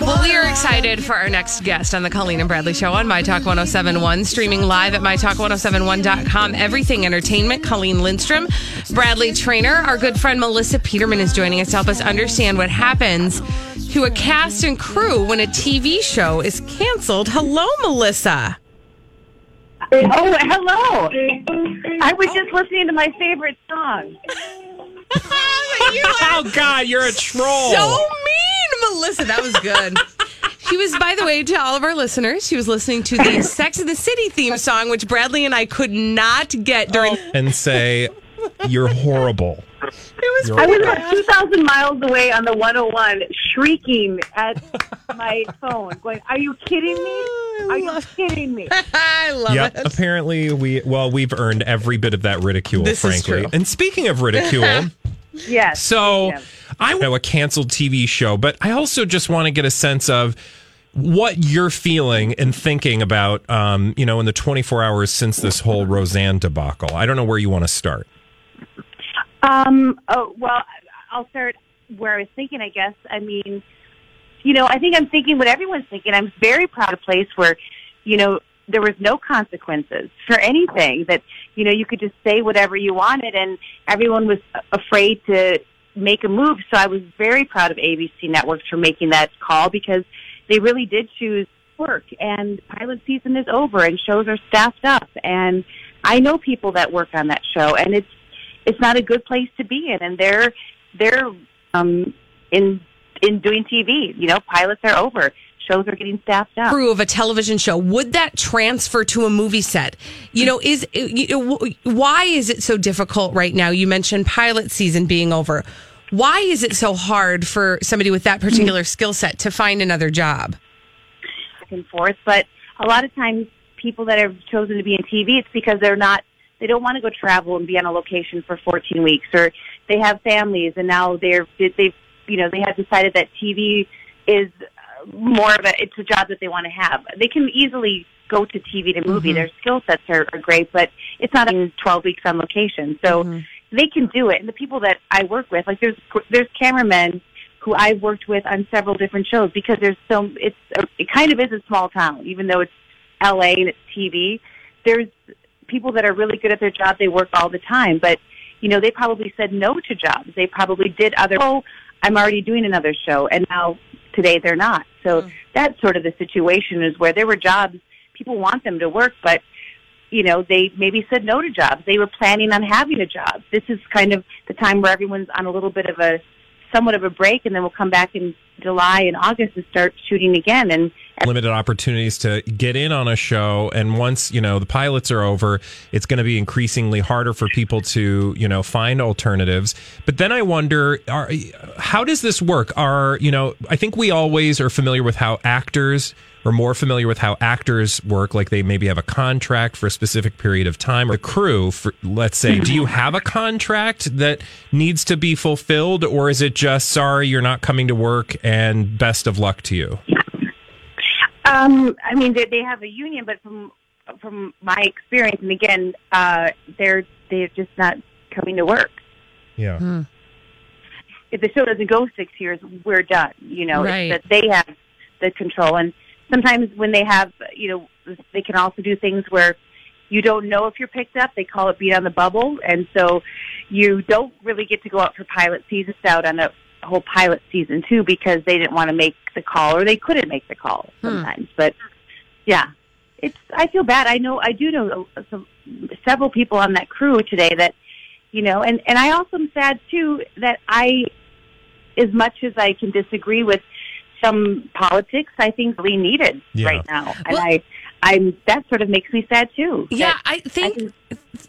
Well, we are excited for our next guest on the Colleen and Bradley Show on My Talk 1071, streaming live at MyTalk1071.com. Everything Entertainment. Colleen Lindstrom, Bradley Traynor. Our good friend Melissa Peterman is joining us to help us understand what happens to a cast and crew when a TV show is canceled. Hello, Melissa. Oh, hello. I was just listening to my favorite song. Oh God, you're a troll. So mean, Melissa. That was good. She was, by the way, to all of our listeners, she was listening to the Sex and the City theme song, which Bradley and I could not get during. and say you're horrible. It was I was about 2,000 miles away on the 101 shrieking at my phone, going, Are you kidding me? Are you kidding me? I love Yep. it. Apparently, we well, we've earned every bit of that ridicule. This is frankly. true. And speaking of ridicule, Yes. so Yeah. I know a canceled TV show, but I also just want to get a sense of what you're feeling and thinking about. Um, you know, in the 24 hours since this whole Roseanne debacle. I don't know where you want to start. Um, oh, well, I'll start where I was thinking, I guess. I mean, you know, I think I'm thinking what everyone's thinking. I'm very proud of a place where, you know, there was no consequences for anything that, you know, you could just say whatever you wanted and everyone was afraid to make a move. So I was very proud of ABC Networks for making that call because they really did choose work and pilot season is over and shows are staffed up and I know people that work on that show and it's it's not a good place to be in and they're they're um in in doing TV. You know, pilots are over. Shows are getting staffed up. crew of a television show would that transfer to a movie set you know is you know, why is it so difficult right now you mentioned pilot season being over why is it so hard for somebody with that particular skill set to find another job back and forth. But a lot of times, people that have chosen to be in TV, it's because they're not, they don't want to go travel and be on a location for 14 weeks, or they have families, and now they're they've you know they have decided that TV is uh, more of a it's a job that they want to have. They can easily go to TV to movie. Their skill sets are, are great, but it's not in 12 weeks on location, so they can do it. And the people that I work with, like there's there's cameramen who I've worked with on several different shows because there's so it's it kind of is a small town, even though it's L.A. and it's TV. There's people that are really good at their job. They work all the time, but you know they probably said no to jobs. They probably did other. Oh, I'm already doing another show, and now today they're not. So hmm. that's sort of the situation is where there were jobs people want them to work, but you know, they maybe said no to jobs. They were planning on having a job. This is kind of the time where everyone's on a little bit of a somewhat of a break and then we'll come back in July and August and start shooting again. And limited opportunities to get in on a show. And once you know the pilots are over it's going to be increasingly harder for people to you know find alternatives. But then i wonder are, how does this work? Are you know i think we always are familiar with how actors are more familiar with how actors work like they maybe have a contract for a specific period of time or the crew for let's say do you have a contract that needs to be fulfilled or is it just sorry you're not coming to work and best of luck to you Um, I mean, they, they have a union, but from from my experience, and again, uh, they're they're just not coming to work. yeah If the show doesn't go six years, we're done. You know, Right. it's that they have the control, and sometimes when they have, you know, they can also do things where you don't know if you're picked up. They call it being on the bubble, and so you don't really get to go out for pilot season out on a whole pilot season too because they didn't want to make the call or they couldn't make the call hmm. sometimes. But yeah, it's I feel bad. I know I do know some, several people on that crew today that you know, and and I also am sad too that I, as much as I can disagree with some politics, I think really needed Yeah. right now, and Well- I. I'm that sort of makes me sad too. Yeah, that I think can-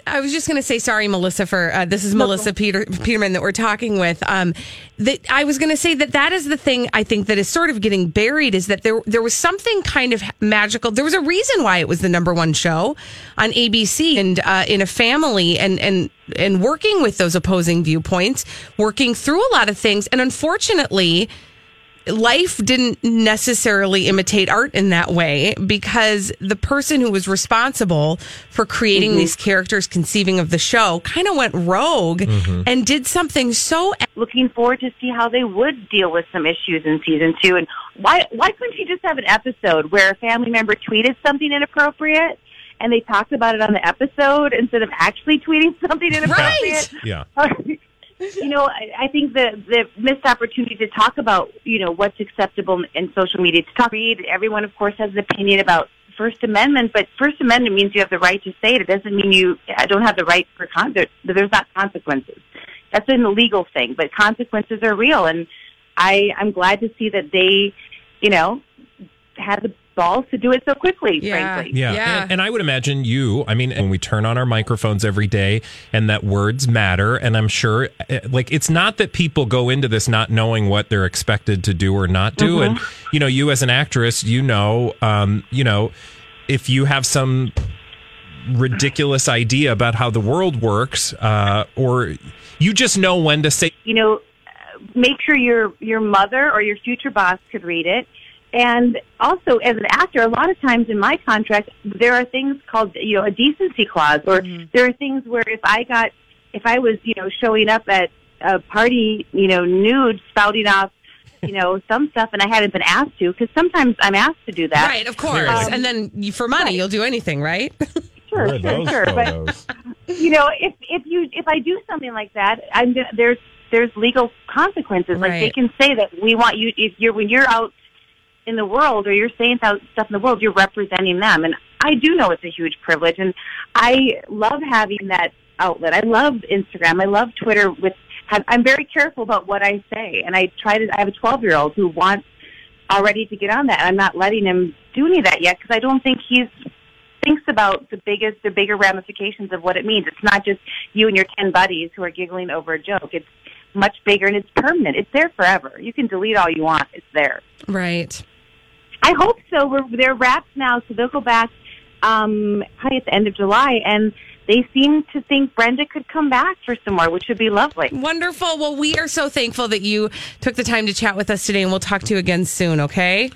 I was just going to say sorry, Melissa. For uh, this is Melissa Peter Peterman that we're talking with. Um, that I was going to say that that is the thing I think that is sort of getting buried is that there there was something kind of magical. There was a reason why it was the number one show on ABC and uh, in a family and and and working with those opposing viewpoints, working through a lot of things, and unfortunately life didn't necessarily imitate art in that way because the person who was responsible for creating Mm-hmm. these characters, conceiving of the show, kind of went rogue and did something so. looking forward to see how they would deal with some issues in season two. And why why couldn't you just have an episode where a family member tweeted something inappropriate and they talked about it on the episode instead of actually tweeting something inappropriate? Yeah. you know, I, I think the the missed opportunity to talk about you know what's acceptable in social media. To talk, read. Everyone, of course, has an opinion about First Amendment, but First Amendment means you have the right to say it. It doesn't mean you I don't have the right for con. There, there's not consequences. That's an illegal thing, but consequences are real, and I I'm glad to see that they, you know, had the balls to do it so quickly. Yeah. Frankly, Yeah. Yeah. And, and I would imagine you, I mean, when we turn on our microphones every day and that words matter. And I'm sure, eh, like, it's not that people go into this not knowing what they're expected to do or not do. And, you know, you as an actress, you know, um, you know, if you have some ridiculous idea about how the world works, uh, or you just know when to say, you know, uh, make sure your your mother or your future boss could read it. And also, as an actor, a lot of times in my contract, there are things called, you know, a decency clause, or mm-hmm. there are things where if I got, if I was, you know, showing up at a party, you know, nude, spouting off, you know, some stuff, and I hadn't been asked to, because sometimes I'm asked to do that. Right, of course. Clearly. and then you, for money, you'll do anything, right? Sure, "Where sure, those sure. But you know, if if you if I do something like that, I'm gonna, there's there's legal consequences. Like they can say that we want you if you're when you're out in the world or you're saying stuff in the world, you're representing them. And I do know it's a huge privilege, and I love having that outlet. I love Instagram. I love Twitter. With I'm very careful about what I say, and I try to. I have a 12 year old who wants already to get on that. And I'm not letting him do any of that yet because I don't think he's thinks about the biggest, the bigger ramifications of what it means. It's not just you and your 10 buddies who are giggling over a joke. It's much bigger and it's permanent. It's there forever. You can delete all you want. It's there. right. I hope so. We're, they're wrapped now, so they'll go back um, probably at the end of July, and they seem to think Brenda could come back for some more, which would be lovely. Wonderful. Well, we are so thankful that you took the time to chat with us today, and we'll talk to you again soon, okay?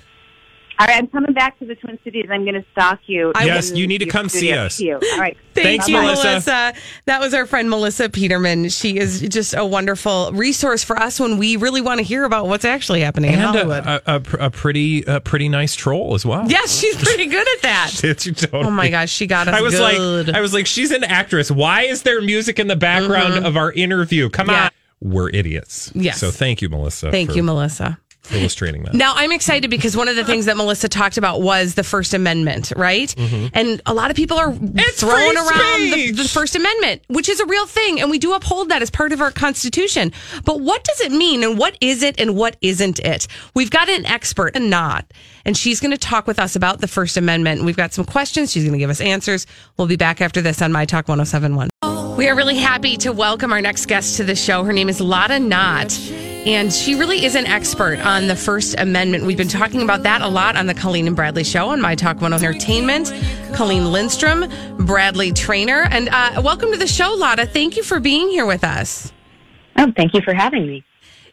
All right, I'm coming back to the Twin Cities. I'm going to stalk you. Yes, in you need to come see studio. us. You. All right. Thanks, you, Melissa. That was our friend Melissa Peterman. She is just a wonderful resource for us when we really want to hear about what's actually happening in And Hollywood. a, a, a, a pretty, a pretty nice troll as well. yes, she's pretty good at that. Totally- Oh my gosh, she got us I was good. like, I was like, she's an actress. Why is there music in the background of our interview? Come Mm-hmm. Yeah. on, we're idiots. Yes. So thank you, Melissa. Thank for you, Melissa. Illustrating that. Now I'm excited because one of the things that Melissa talked about was the First Amendment, right? And a lot of people are Mm-hmm. It's throwing around the, the First Amendment, which is a real thing, and we do uphold that as part of our Constitution. But what does it mean, and what is it, and what isn't it? We've got an expert, and not, and she's going to talk with us about the First Amendment. We've got some questions. She's going to give us answers. We'll be back after this on My Talk 1071. We are really happy to welcome our next guest to the show. Her name is Lata Nott, and she really is an expert on the First Amendment. We've been talking about that a lot on the Colleen and Bradley show on My Talk 10 Entertainment. Colleen Lindstrom, Bradley Traynor, and uh, welcome to the show, Lata. Thank you for being here with us. Oh, thank you for having me.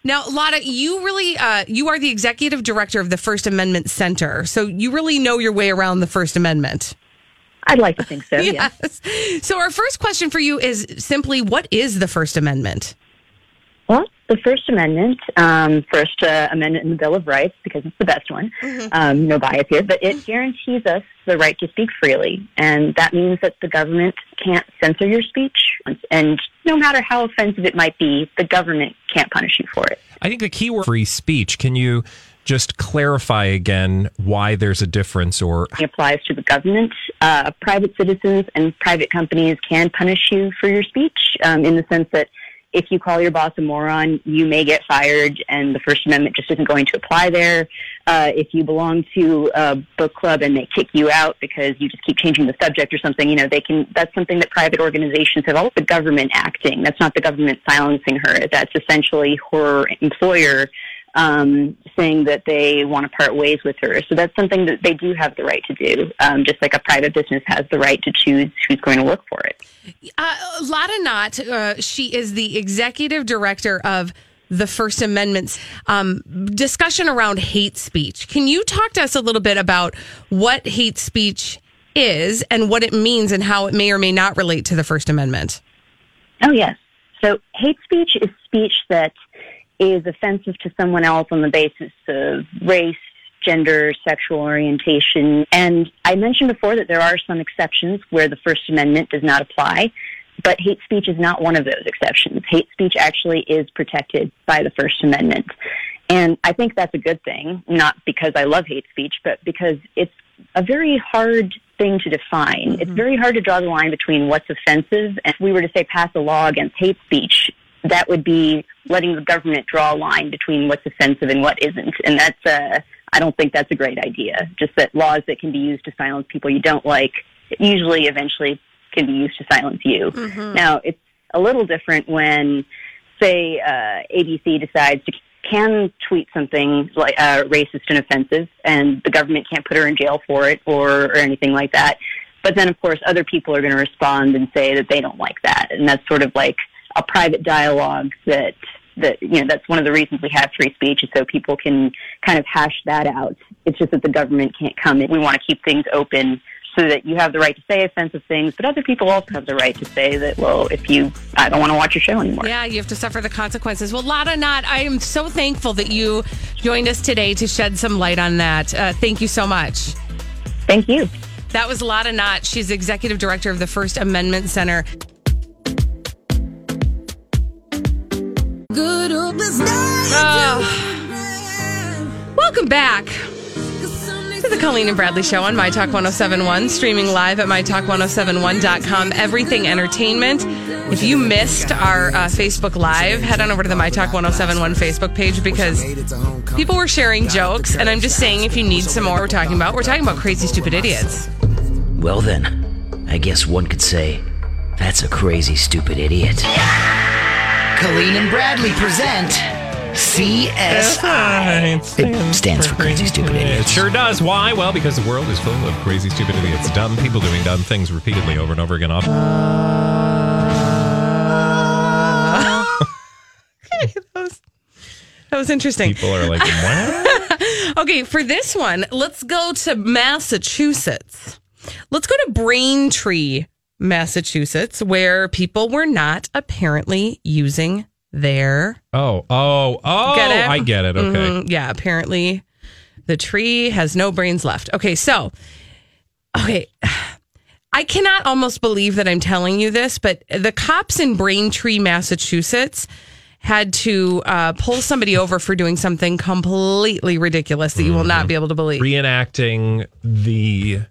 Now, Lata, you really uh, you are the executive director of the First Amendment Center, so you really know your way around the First Amendment. I'd like to think so. Yeah. Yes. So, our first question for you is simply, what is the First Amendment? Well, the First Amendment, um, First uh, Amendment in the Bill of Rights, because it's the best one. Um, no bias here, but it guarantees us the right to speak freely, and that means that the government can't censor your speech, and no matter how offensive it might be, the government can't punish you for it. I think the key word free speech. Can you just clarify again why there's a difference or It applies to the government. Uh, private citizens and private companies can punish you for your speech um, in the sense that if you call your boss a moron, you may get fired, and the First Amendment just isn't going to apply there. Uh, if you belong to a book club and they kick you out because you just keep changing the subject or something, you know, they can. That's something that private organizations have. All the government acting. That's not the government silencing her. That's essentially her employer um, saying that they want to part ways with her. So that's something that they do have the right to do, um, just like a private business has the right to choose who's going to work for it. Uh, Lata Nott, uh, she is the executive director of the First Amendment's um, discussion around hate speech. Can you talk to us a little bit about what hate speech is and what it means and how it may or may not relate to the First Amendment? Oh, yes. So hate speech is speech that is offensive to someone else on the basis of race, gender, sexual orientation. And I mentioned before that there are some exceptions where the First Amendment does not apply, but hate speech is not one of those exceptions. Hate speech actually is protected by the First Amendment. And I think that's a good thing, not because I love hate speech, but because it's a very hard thing to define. It's mm-hmm. very hard to draw the line between what's offensive. And if we were to say pass a law against hate speech, that would be letting the government draw a line between what's offensive and what isn't. And that's, uh, I don't think that's a great idea. Just that laws that can be used to silence people you don't like usually eventually can be used to silence you. Now, it's a little different when, say, uh, ABC decides to can tweet something like uh, racist and offensive, and the government can't put her in jail for it or, or anything like that. But then, of course, other people are going to respond and say that they don't like that, and that's sort of like a private dialogue that that you know that's one of the reasons we have free speech is so people can kind of hash that out. It's just that the government can't come in. We want to keep things open so that you have the right to say offensive things, but other people also have the right to say that, well, if you, I don't want to watch your show anymore. Yeah, you have to suffer the consequences. Well, Lata Nott, I am so thankful that you joined us today to shed some light on that. Uh, thank you so much. Thank you. That was Lata Nott. She's executive director of the First Amendment Center. Oh. Welcome back to the Colleen and Bradley Show on My Talk 1071, streaming live at MyTalk1071.com. Everything Entertainment. If you missed our uh, Facebook Live, head on over to the My Talk 1071 Facebook page because people were sharing jokes. And I'm just saying, if you need some more, we're talking about, we're talking about crazy, stupid idiots. Well, then, I guess one could say that's a crazy, stupid idiot. Colleen and Bradley present CSI. It stands for Crazy Stupid It Idiots. sure does. Why? Well, because the world is full of crazy, stupid idiots. Dumb people doing dumb things repeatedly over and over again. Often. that, was, that was interesting. People are like, what? Okay, for this one, let's go to Massachusetts. Let's go to Braintree, Massachusetts, where people were not apparently using their. Oh, oh, oh, Get it? I get it. Okay. Mhm, yeah, apparently the tree has no brains left. Okay, so, okay. I cannot almost believe that I'm telling you this, but the cops in Braintree, Massachusetts had to uh, pull somebody over for doing something completely ridiculous that you will Mm-hmm. not be able to believe. Reenacting the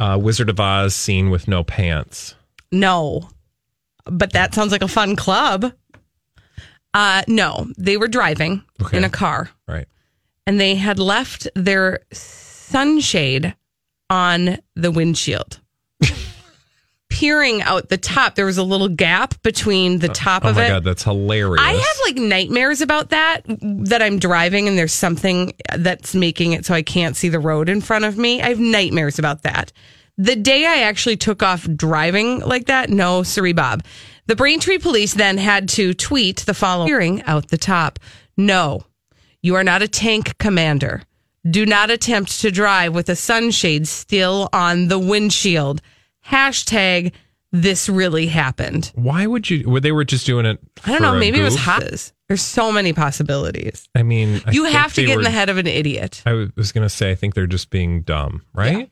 uh, Wizard of Oz scene with no pants. No, but that sounds like a fun club. Uh, no, they were driving Okay. in a car Right. and they had left their sunshade on the windshield. Peering out the top, there was a little gap between the uh, top Oh of it. Oh my. God, that's hilarious. I have like nightmares about that, that I'm driving and there's something that's making it so I can't see the road in front of me. I have nightmares about that. The day I actually took off driving like that, no, sorry, Bob. The Braintree police then had to tweet the following hearing out the top. No, you are not a tank commander. Do not attempt to drive with a sunshade still on the windshield. Hashtag this really happened. Why would you? Well, they were just doing it. I don't know. Maybe it was goof? hot. There's so many possibilities. I mean, I you have to get in the head of an idiot. I was going to say, I think they're just being dumb, right?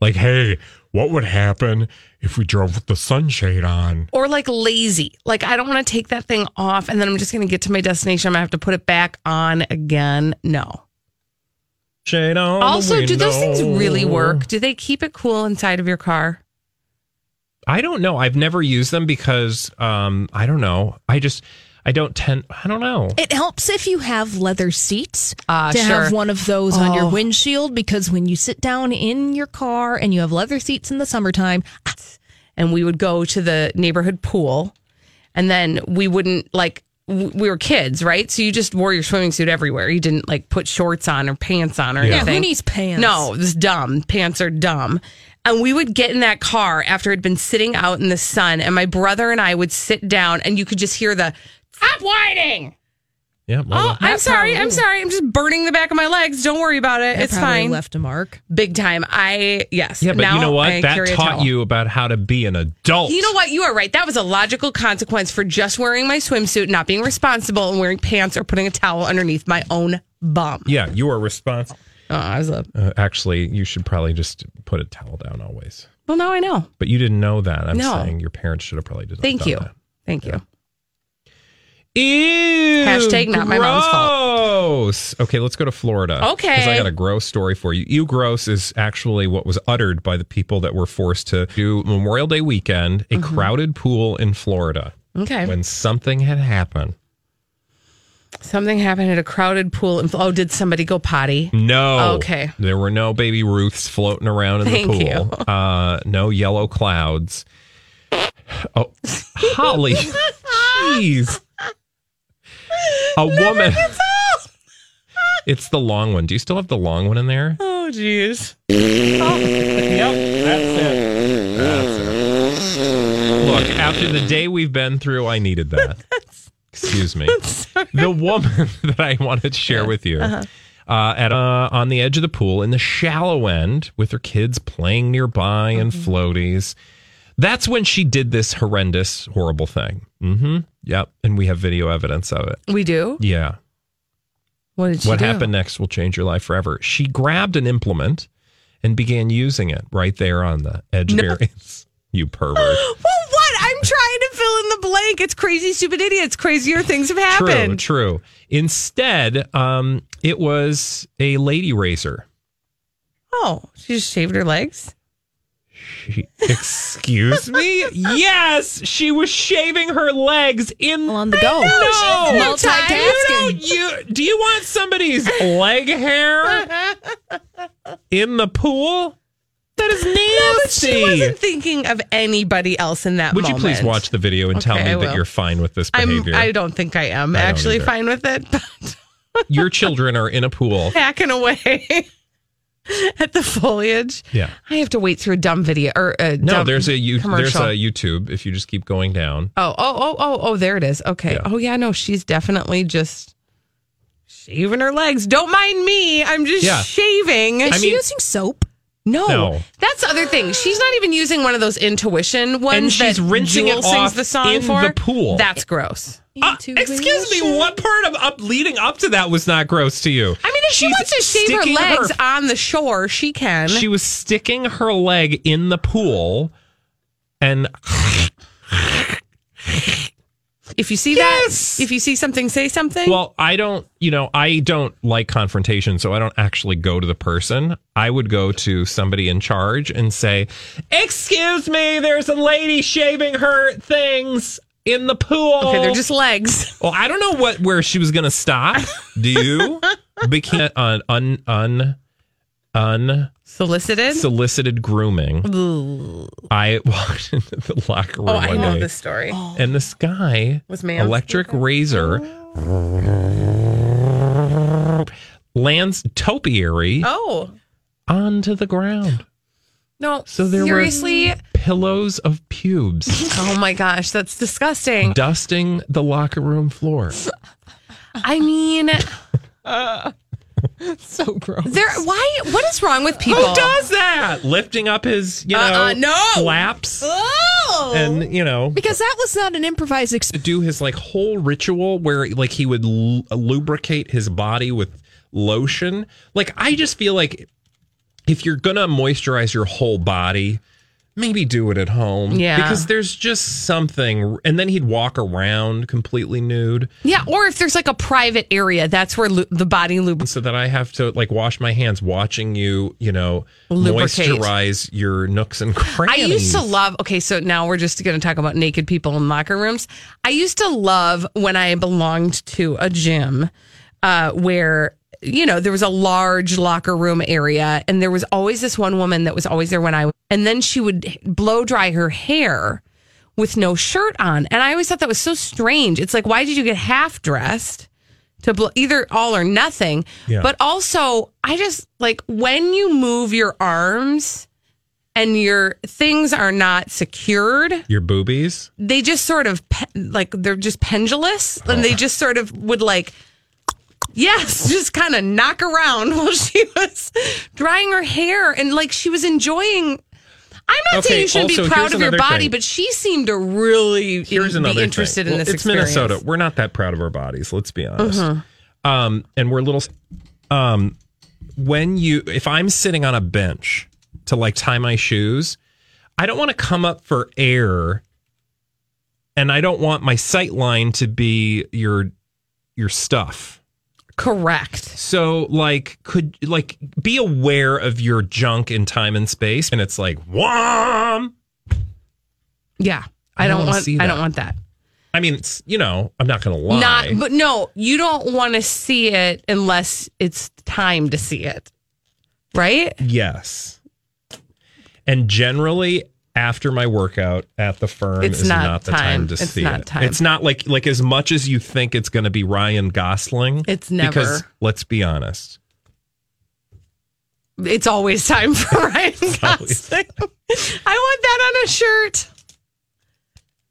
Like, hey, what would happen if we drove with the sunshade on? Or like lazy. Like I don't want to take that thing off and then I'm just going to get to my destination. I'm going to have to put it back on again. No. Shade on. the Also, do those things really work? Do they keep it cool inside of your car? I don't know. I've never used them because um, I don't know. I just I don't tend. I don't know. It helps if you have leather seats Ah, to sure. have one of those on your Oh. windshield because when you sit down in your car and you have leather seats in the summertime, and we would go to the neighborhood pool and then we wouldn't like we were kids right so you just wore your swimming suit everywhere you didn't like put shorts on or pants on or Yeah. yeah, anything who needs pants? no it's dumb pants are dumb and we would get in that car after it had been sitting out in the sun and my brother and i would sit down and you could just hear the stop whining Yeah. well, oh i'm sorry i'm sorry i'm just burning the back of my legs don't worry about it That it's probably fine left a mark. big time i yes yeah, but now you know what? I That carry a taught towel. you about how to be an adult. You know what? You are right. That was a logical consequence for just wearing my swimsuit, not being responsible, and wearing pants or putting a towel underneath my own bum. Yeah, you are responsible. Oh, I was a, Uh, actually, you should probably just put a towel down always. well, now I know. But you didn't know that. I'm No. saying your parents should have probably done that. Thank you. Thank you. Ew. Hashtag not my mom's Gross. Okay, let's go to Florida. Okay. Because I got a gross story for you. Ew, gross is actually what was uttered by the people that were forced to do Memorial Day weekend, a Mm-hmm. crowded pool in Florida, Okay. when something had happened. Something happened at a crowded pool. In, oh, did somebody go potty? No. Okay. There were no baby Ruths floating around in Thank the pool. Uh, no yellow clouds. Oh, Holly. Jeez. A woman. It's the long one. Do you still have the long one in there? Oh, jeez. Yep, that's it. That's it. Look, after the day we've been through, I needed that. Excuse me. The woman that I wanted to share with you uh at uh, on the edge of the pool in the shallow end with her kids playing nearby and floaties. That's when she did this horrendous, horrible thing. Mm-hmm. Yep. And we have video evidence of it. We do. Yeah. What did she What happened next will change your life forever. She grabbed an implement and began using it right there on the edge No. of areas. You pervert. Well, what? I'm trying to fill in the blank. It's crazy, stupid idiots. Crazier things have happened. true. true. Instead, um, it was a lady razor. Oh, she just shaved her legs. She, excuse me? Yes, she was shaving her legs in On the go. No, Multitasking. You, don't- you do you want somebody's leg hair in the pool? That is nasty. She wasn't thinking of anybody else in that Would you please watch the video and tell me I that will. you're fine with this I'm, behavior? I don't think I am I don't actually either. fine with it, but Your children are in a pool. hacking away at the foliage. Yeah. I have to wait through a dumb video or a No, dumb there's a you, there's a YouTube. If you just keep going down, Oh, oh, oh, oh, oh, there it is. Okay. Yeah. Oh, yeah, no, she's definitely just shaving her legs. Don't mind me. I'm just Yeah. shaving. Is I she mean- using soap? No, No. that's the other thing. She's not even using one of those intuition ones And she's that rinsing Jewel it sings off the song in for. the pool. That's gross. Uh, excuse me, what part of up leading up to that was not gross to you? I mean, if she wants to shave her sticking legs on the shore, she can. She was sticking her leg in the pool, and if you see Yes! that, if you see something, say something. well, I don't, you know, I don't like confrontation, so I don't actually go to the person. I would go to somebody in charge and say, "Excuse me, there's a lady shaving her things." In the pool. okay, they're just legs. Well, I don't know what where she was going to stop. Do you? Bikini uh, un un un Solicited. unsolicited grooming. I walked into the locker oh, room oh, I know this story. and this guy, Was man- electric razor, lands topiary Oh onto the ground. no! So there seriously. were pillows of pubes Oh my gosh, that's disgusting. dusting the locker room floor. I mean, So gross. there. Why? What is wrong with people? Who does that? Lifting up his, you uh, uh, know, Uh-uh, no. flaps. Oh, and you know Because that was not an improvised to do his like whole ritual where like he would l- lubricate his body with lotion. Like I just feel like if you're gonna moisturize your whole body, maybe do it at home. Yeah. because there's just something. And then he'd walk around completely nude, Yeah, or if there's like a private area, that's where lu- the body lubricates. so that I have to like wash my hands watching you. You know, Lubricate. moisturize your nooks and crannies. I used to love. Okay, so now we're just going to talk about naked people in locker rooms. I used to love when I belonged to a gym uh, where you know there was a large locker room area, and there was always this one woman that was always there when I. And then she would blow dry her hair with no shirt on, and I always thought that was so strange. It's like, why did you get half dressed? to bl- either all or nothing. Yeah. But also, I just like when you move your arms and your things are not secured, your boobies. they just sort of pe- like they're just pendulous and they just sort of would like yes just kind of knock around while she was drying her hair and like she was enjoying I'm not Okay, saying you shouldn't also, be proud of your body, thing. but she seemed to really Here's be interested thing. in Well, this It's experience. Minnesota. We're not that proud of our bodies. Let's be honest. Mm-hmm. Um, and we're a little. Um, when you, if I'm sitting on a bench to like tie my shoes, I don't want to come up for air, and I don't want my sight line to be your your stuff. Correct. So like could like be aware of your junk in time and space and it's like wham Yeah. I, I don't want I don't want that. I mean it's you know I'm not gonna lie Not but no, you don't want to see it unless it's time to see it. Right? yes and generally after my workout at the firm It's is not not, the time, time. to It's see not it time. it's not like like as much as you think it's gonna be Ryan Gosling It's never. because let's be honest It's always time for Ryan Gosling. I want that on a shirt.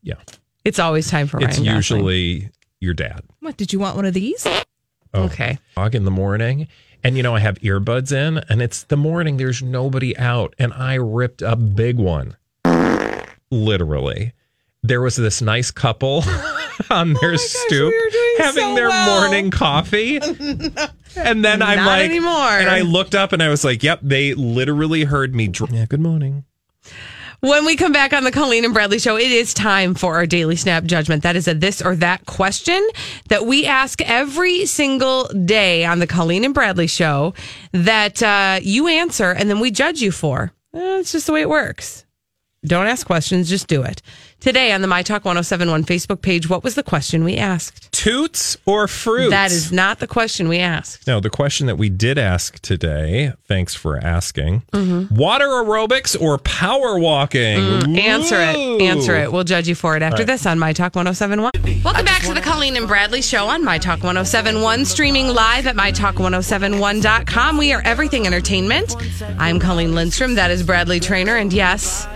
yeah It's always time for it's Ryan Gosling. usually your dad What, did you want one of these? Oh. Okay. dog in the morning. And you know, I have earbuds in and it's the morning, there's nobody out. And I ripped a big one. Literally. There was this nice couple on their stoop we were doing having so their well. morning coffee. And then I'm Not like, anymore. and I looked up and I was like, yep, they literally heard me. Dr- yeah, good morning. When we come back on the Colleen and Bradley show, it is time for our daily snap judgment. That is a this or that question that we ask every single day on the Colleen and Bradley show that uh, you answer and then we judge you for. Eh, it's just the way it works. Don't ask questions, just do it. Today on the My Talk 1071 Facebook page, what was the question we asked? Toots or fruits? That is not the question we asked. No, the question that we did ask today, thanks for asking Mm-hmm. water aerobics or power walking? Mm, Answer it. Answer it. We'll judge you for it after this on My Talk 1071. Welcome back to the Colleen and Bradley Show on My Talk 1071, streaming live at MyTalk1071.com. We are everything entertainment. I'm Colleen Lindstrom. That is Bradley Traynor. And yes,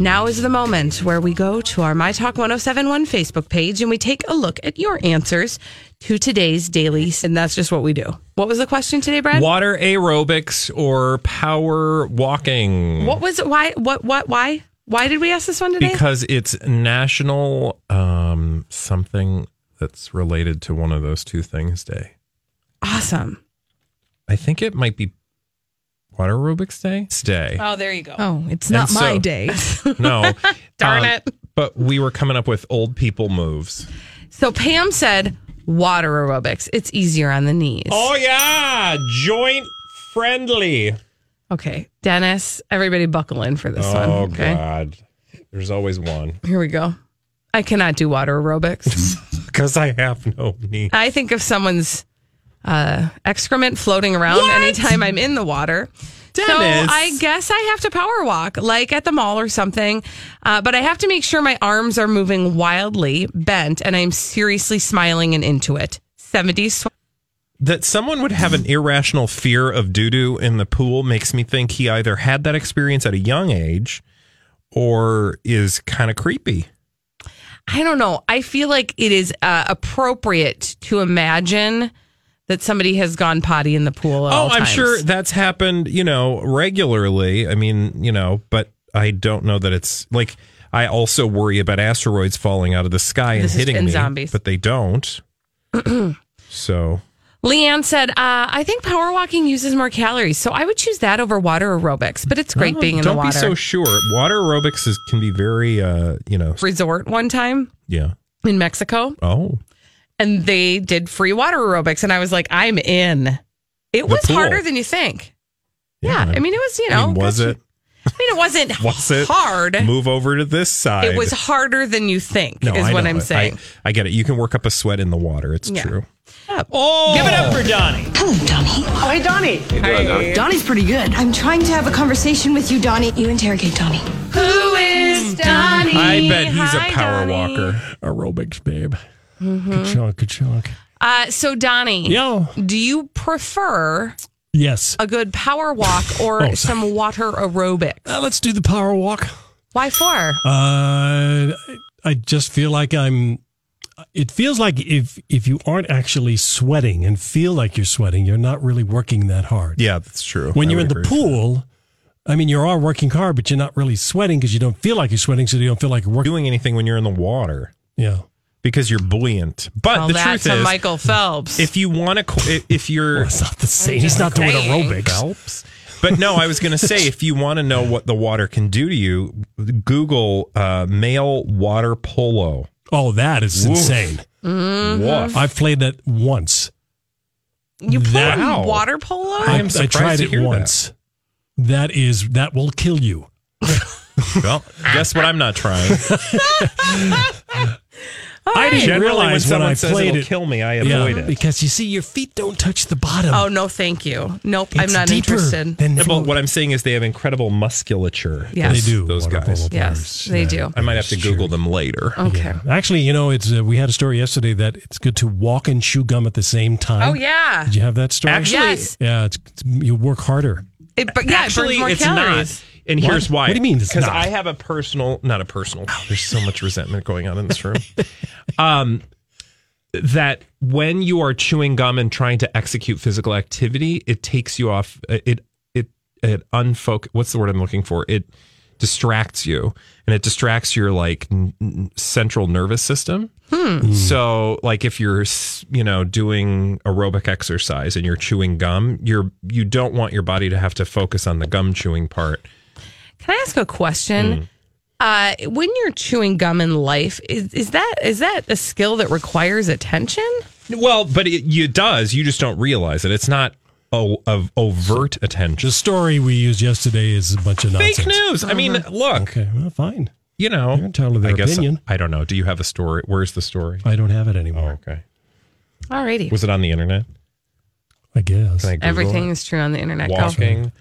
now is the moment where we go to our My Talk 1071 Facebook page and we take a look at your answers to today's dailies. And that's just what we do. What was the question today, Brad? Water aerobics or power walking? What was it? Why? What? What? Why? Why did we ask this one today? Because it's national um, something that's related to one of those two things day. awesome. I think it might be water aerobics day. Stay. Oh, there you go. Oh, it's not And my so- day. No. Darn Um, it. But we were coming up with old people moves. So Pam said water aerobics. It's easier on the knees. Oh, yeah. Joint friendly. Okay. Dennis, everybody buckle in for this one. Oh, Okay. God. There's always one. Here we go. I cannot do water aerobics. Because I have no knee. I think if someone's uh, excrement floating around What? anytime I'm in the water. So I guess I have to power walk, like at the mall or something. Uh, but I have to make sure my arms are moving wildly bent and I'm seriously smiling and into it. 70s. sw- That someone would have an irrational fear of doo doo in the pool makes me think he either had that experience at a young age or is kind of creepy. I don't know. I feel like it is uh, appropriate to imagine that somebody has gone potty in the pool. Oh, I'm times. sure that's happened, you know, regularly. I mean, you know, but I don't know that it's like I also worry about asteroids falling out of the sky and This is- hitting and me, zombies. but they don't. so Leanne said, uh, I think power walking uses more calories, so I would choose that over water aerobics, but it's great being in the water. don't be so sure. Water aerobics is, can be very, uh, you know, Resort one time yeah. in Mexico, Oh, and they did free water aerobics, and I was like, I'm in. It was pool. harder than you think. Yeah, I mean, it was, you I know, mean, was it? I mean, it wasn't Was it hard. Move over to this side. It was harder than you think, No, is I what know I'm it. saying. I, I get it. You can work up a sweat in the water. It's Yeah. true. Oh, Give it up for Donnie. Hello, Donnie. Oh, hey, Donnie. Donnie's pretty good. I'm trying to have a conversation with you, Donnie. You interrogate Donnie. Who is Donnie? I bet he's Hi, a power Donnie. walker. Aerobics, babe. Good chunk, good chunk. Uh, so, Donnie, Yo. do you prefer Yes. a good power walk or Oh, some water aerobics? Uh, let's do the power walk. Why for? Uh, I just feel like I'm. It feels like if if you aren't actually sweating and feel like you're sweating, you're not really working that hard. Yeah, that's true. When I you're in the pool, I mean, you are working hard, but you're not really sweating because you don't feel like you're sweating, so you don't feel like you're that. working. doing anything when you're in the water Yeah. Because you're buoyant. But Well, the that's truth a is, Michael Phelps. if you want to, if you're Well, it's not the same. He's not doing saying. aerobics. Phelps. But no, I was going to say, if you want to know what the water can do to you, Google uh, male water polo. Oh, that is Woof. insane. Woof. I've played that once. you put that- on water polo? I am I tried to it hear that. once. that is that will kill you. Well, guess what? I'm not trying. I didn't Generally, realize when someone I says played it'll it. kill me, I Yeah, avoid it. because you see, your feet don't touch the bottom. oh, no, thank you. Nope, I'm It's not deeper interested. than Yeah, but what I'm saying is they have incredible musculature. Yes. they do. Those water guys. polo Yes, players. they Yeah. do. I might have to Google them later. Okay. Actually, you know, it's uh, we had a story yesterday that it's good to walk and chew gum at the same time. Oh, yeah. Did you have that story? Actually- Yes. yeah, it's, it's- you work harder. It, but yeah, Actually, it burns more it's calories. not. And What? here's why. What do you mean Because? I have a personal, not a personal. There's so much resentment going on in this room. um, that when you are chewing gum and trying to execute physical activity, it takes you off. It it it unfocus. What's the word I'm looking for? It distracts you, and it distracts your like n- central nervous system. So, like if you're, you know, doing aerobic exercise and you're chewing gum, you're you don't want your body to have to focus on the gum chewing part. Can I ask a question? Mm. Uh, when you're chewing gum in life, is, is that is that a skill that requires attention? Well, but it, it does. You just don't realize it. It's not o- of overt attention. The story we used yesterday is a bunch of nonsense. Fake news. I mean, look, Okay, well, fine. you know, You're entitled to their I guess opinion. I don't know. Do you have a story? Where's the story? I don't have it Oh, anymore. okay. Alrighty. Was it on the internet? I guess. Can I Google Everything it? is true on the internet. Go. walking and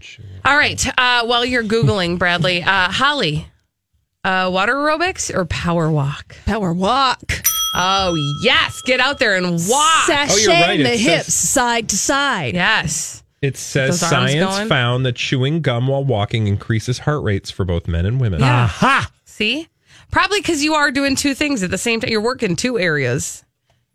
chewing. All right. Uh, while you're Googling, Bradley, uh, Holly, uh, water aerobics or power walk? Power walk. Oh, yes. Get out there and walk. Sashaying you're right. the It hips says- side to side. Yes. It says science going? found that chewing gum while walking increases heart rates for both men and women. Yeah. Aha! See? Probably because you are doing two things at the same time. You're working two areas.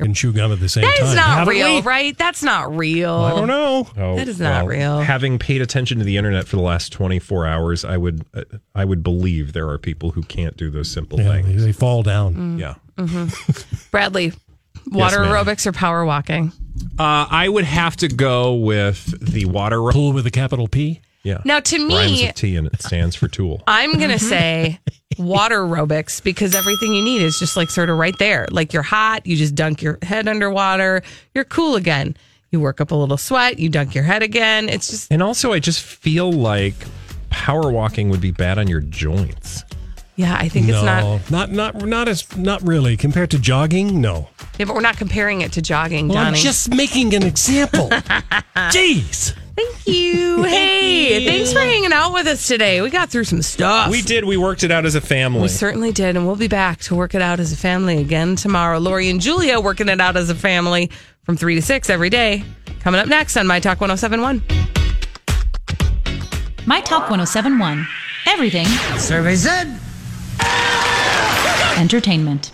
And chew gum at the same That time. is not Haven't real, we? right? That's not real. I don't know. Oh, That is not real. Having paid attention to the internet for the last 24 hours, I would uh, I would believe there are people who can't do those simple Yeah, they, things. they fall down. Mm. Yeah. Bradley, water ma'am. aerobics or power walking? Uh, I would have to go with the water. ro- Pool with a capital P. Yeah. Now, to Rhymes me, with T and it stands for tool. I'm going to mm-hmm. say water aerobics because everything you need is just like sort of right there. Like you're hot, you just dunk your head underwater, you're cool again. You work up a little sweat, you dunk your head again. It's just, And also, I just feel like power walking would be bad on your joints. yeah, I think it's no, not. not not not as not really compared to jogging. No, Yeah, but we're not comparing it to jogging, well, I'm just making an example. Jeez, Thank you. Hey, thanks for hanging out with us today. We got through some stuff. We did. We worked it out as a family. We certainly did, and we'll be back to work it out as a family again tomorrow. Lori and Julia working it out as a family from 3 to 6 every day. Coming up next on My Talk 1071. My Talk 1071. Everything Survey said. entertainment.